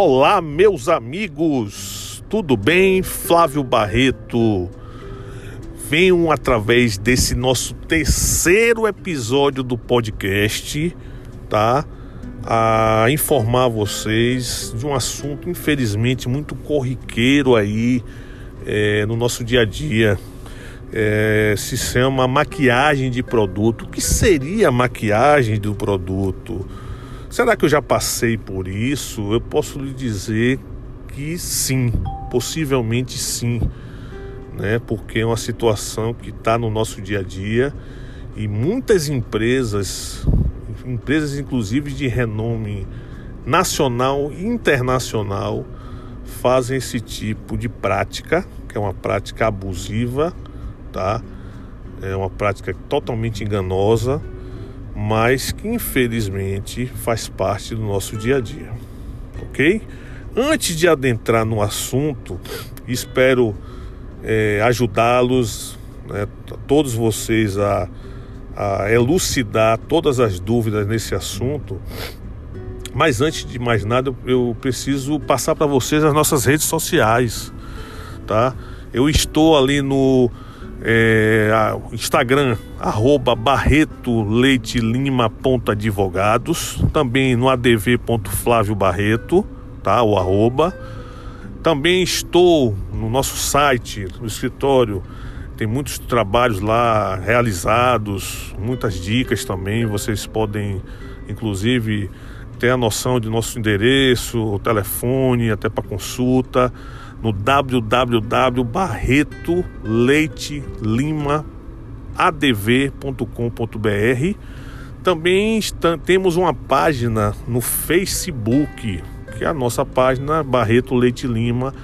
Olá, meus amigos, tudo bem? Flávio Barreto. Venho através desse nosso terceiro episódio do podcast, tá? A informar vocês de um assunto, infelizmente, muito corriqueiro aí é, no nosso dia a dia. É, se chama maquiagem de produto. O que seria maquiagem do produto? Será que eu já passei por isso? Eu posso lhe dizer que sim, possivelmente sim, né? Porque é uma situação que está no nosso dia a dia e muitas empresas, empresas inclusive de renome nacional e internacional, fazem esse tipo de prática, que é uma prática abusiva, tá? É uma prática totalmente enganosa mas que infelizmente faz parte do nosso dia a dia, ok? Antes de adentrar no assunto, espero é, ajudá-los, né, todos vocês, a, a elucidar todas as dúvidas nesse assunto. Mas antes de mais nada, eu preciso passar para vocês as nossas redes sociais, tá? Eu estou ali no é, Instagram, arroba Barreto Leite Lima advogados, também no adv.flávio Barreto, tá? O arroba. Também estou no nosso site, no escritório, tem muitos trabalhos lá realizados, muitas dicas também, vocês podem inclusive ter a noção de nosso endereço, o telefone, até para consulta no www.barretoleitelima.adv.com.br. Também temos uma página no Facebook, que é a nossa página Barreto Leite Lima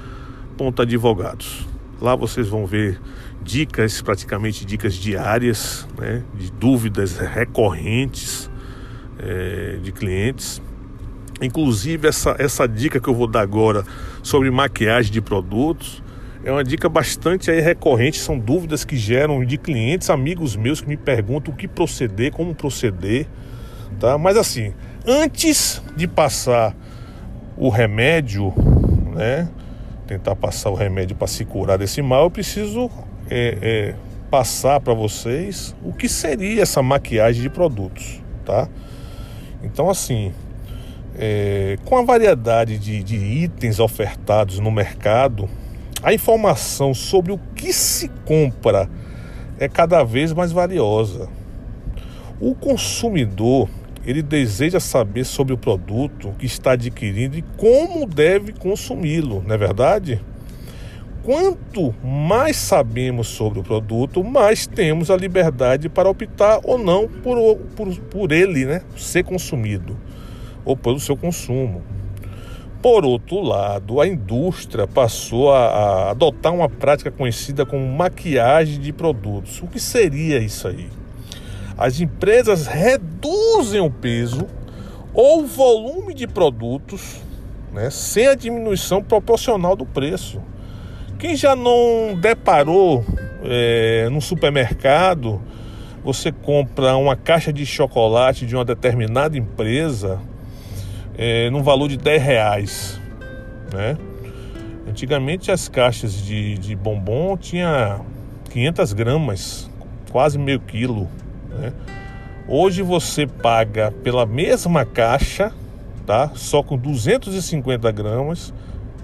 Advogados. Lá vocês vão ver dicas, praticamente dicas diárias, né, de dúvidas recorrentes é, de clientes Inclusive, essa, essa dica que eu vou dar agora sobre maquiagem de produtos é uma dica bastante aí recorrente. São dúvidas que geram de clientes, amigos meus que me perguntam o que proceder, como proceder. Tá? Mas assim, antes de passar o remédio, né? Tentar passar o remédio para se curar desse mal, eu preciso é, é, passar para vocês o que seria essa maquiagem de produtos, tá? Então, assim, é, com a variedade de, de itens ofertados no mercado, a informação sobre o que se compra é cada vez mais valiosa. O consumidor ele deseja saber sobre o produto que está adquirindo e como deve consumi-lo, não é verdade? Quanto mais sabemos sobre o produto, mais temos a liberdade para optar ou não por, por, por ele né, ser consumido ou pelo seu consumo. Por outro lado, a indústria passou a, a, adotar uma prática conhecida como maquiagem de produtos. O que seria isso aí? As empresas reduzem o peso ou volume de produtos né, sem a diminuição proporcional do preço. Quem já não deparou é, no supermercado, você compra uma caixa de chocolate de uma determinada empresa é, num valor de 10 reais. Né? Antigamente as caixas de, de bombom tinha 500 gramas, quase meio quilo. Né? Hoje você paga pela mesma caixa, tá? Só com 250 gramas,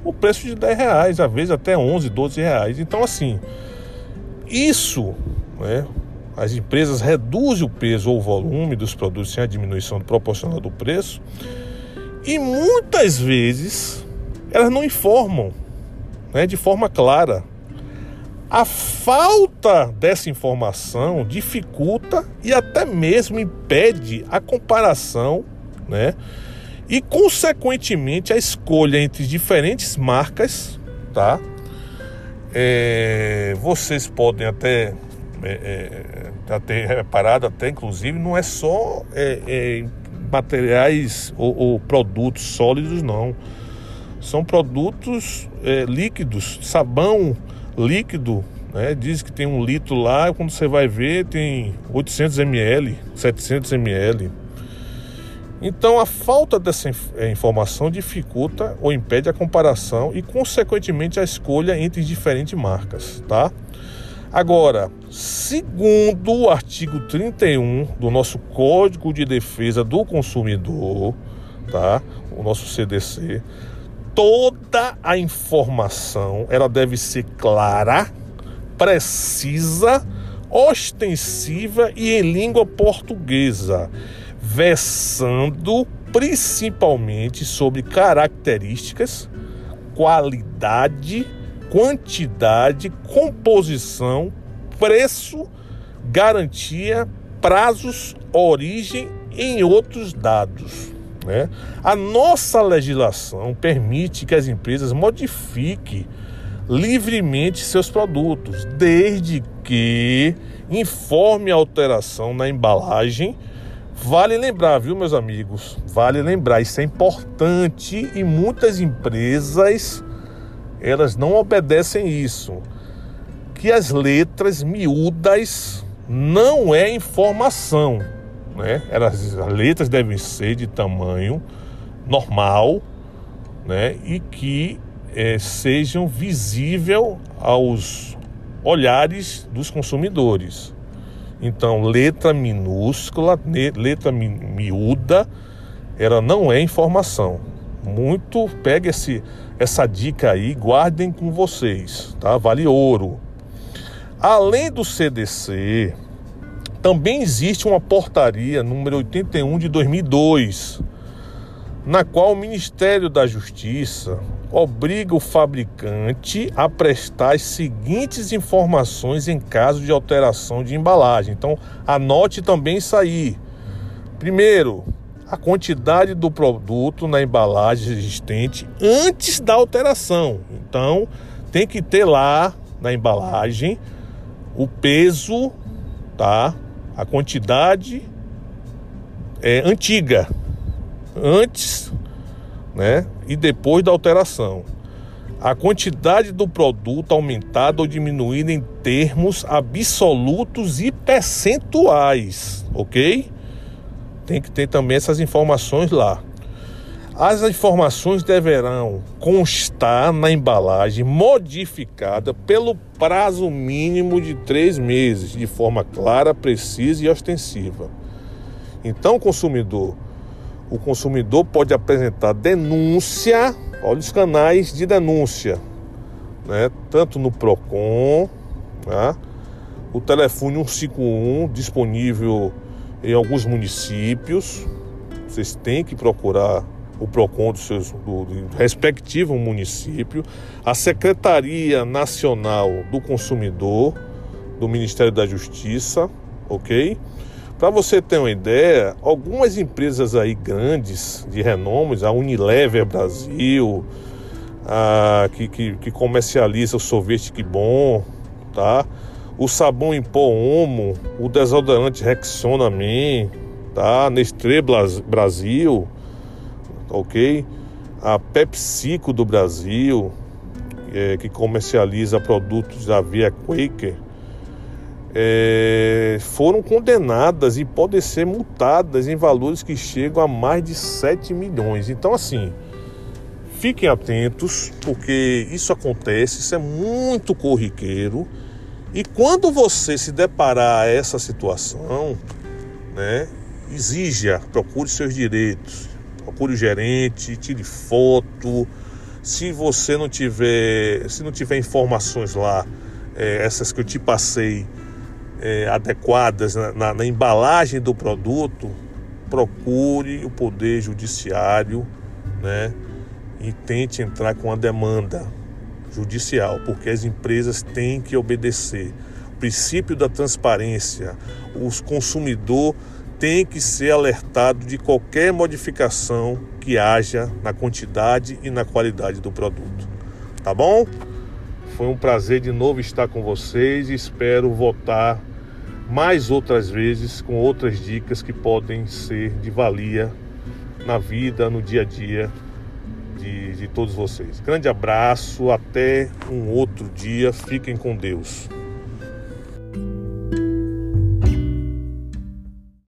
o preço de 10 reais, às vezes até 11, 12 reais. Então assim, isso, né? As empresas reduzem o peso ou o volume dos produtos sem a diminuição proporcional do preço e muitas vezes elas não informam né, de forma clara. A falta dessa informação dificulta e até mesmo impede a comparação, né? E consequentemente a escolha entre diferentes marcas, tá? É, vocês podem até é, é, ter reparado até inclusive não é só é, é materiais ou, ou produtos sólidos, não. São produtos é, líquidos, sabão líquido, né? Diz que tem um litro lá, quando você vai ver tem 800 ml, 700 ml. Então, a falta dessa é, informação dificulta ou impede a comparação e, consequentemente, a escolha entre diferentes marcas, tá? Agora, segundo o artigo 31 do nosso Código de Defesa do Consumidor, tá? O nosso CDC, toda a informação ela deve ser clara, precisa, ostensiva e em língua portuguesa, versando principalmente sobre características, qualidade, quantidade, composição, preço, garantia, prazos, origem em outros dados. Né? A nossa legislação permite que as empresas modifiquem livremente seus produtos, desde que informe a alteração na embalagem. Vale lembrar, viu, meus amigos? Vale lembrar, isso é importante e muitas empresas elas não obedecem isso. Que as letras miúdas não é informação né? Elas, as letras devem ser de tamanho normal, né? E que é, sejam visível aos olhares dos consumidores. Então, letra minúscula, letra mi, miúda, ela não é informação. Muito, pegue esse, essa dica aí, guardem com vocês, tá? Vale ouro. Além do CDC, também existe uma portaria número 81 de 2002, na qual o Ministério da Justiça obriga o fabricante a prestar as seguintes informações em caso de alteração de embalagem. Então, anote também isso aí. Primeiro, a quantidade do produto na embalagem existente antes da alteração. Então, tem que ter lá na embalagem o peso, tá? a quantidade é antiga, antes né, e depois da alteração. A quantidade do produto aumentada ou diminuída em termos absolutos e percentuais, ok? Tem que ter também essas informações lá. As informações deverão constar na embalagem modificada pelo prazo mínimo de três meses, de forma clara, precisa e ostensiva. Então, consumidor, o consumidor pode apresentar denúncia, olha os canais de denúncia, né? tanto no PROCON, tá? o telefone 151 disponível em alguns municípios. Vocês têm que procurar o PROCON do, seus, do, do respectivo município, a Secretaria Nacional do Consumidor do Ministério da Justiça, ok? Para você ter uma ideia, algumas empresas aí grandes de renomes, a Unilever Brasil, a, que, que, que comercializa o sorvete que bom, tá? O sabão em pó Omo, o desodorante Rexona Man, tá? Nestlé Brasil, ok? A PepsiCo do Brasil, é, que comercializa produtos da Via Quaker, é, foram condenadas e podem ser multadas em valores que chegam a mais de 7 milhões. Então, assim, fiquem atentos, porque isso acontece, isso é muito corriqueiro. E quando você se deparar a essa situação, né, exija, procure seus direitos, procure o gerente, tire foto. Se você não tiver, se não tiver informações lá, é, essas que eu te passei, é, adequadas na, na, na embalagem do produto, procure o poder judiciário, né? E tente entrar com a demanda judicial, porque as empresas têm que obedecer o princípio da transparência. Os consumidor tem que ser alertado de qualquer modificação que haja na quantidade e na qualidade do produto. Tá bom? Foi um prazer de novo estar com vocês e espero voltar mais outras vezes com outras dicas que podem ser de valia na vida, no dia a dia de, de todos vocês. Grande abraço, até um outro dia, fiquem com Deus.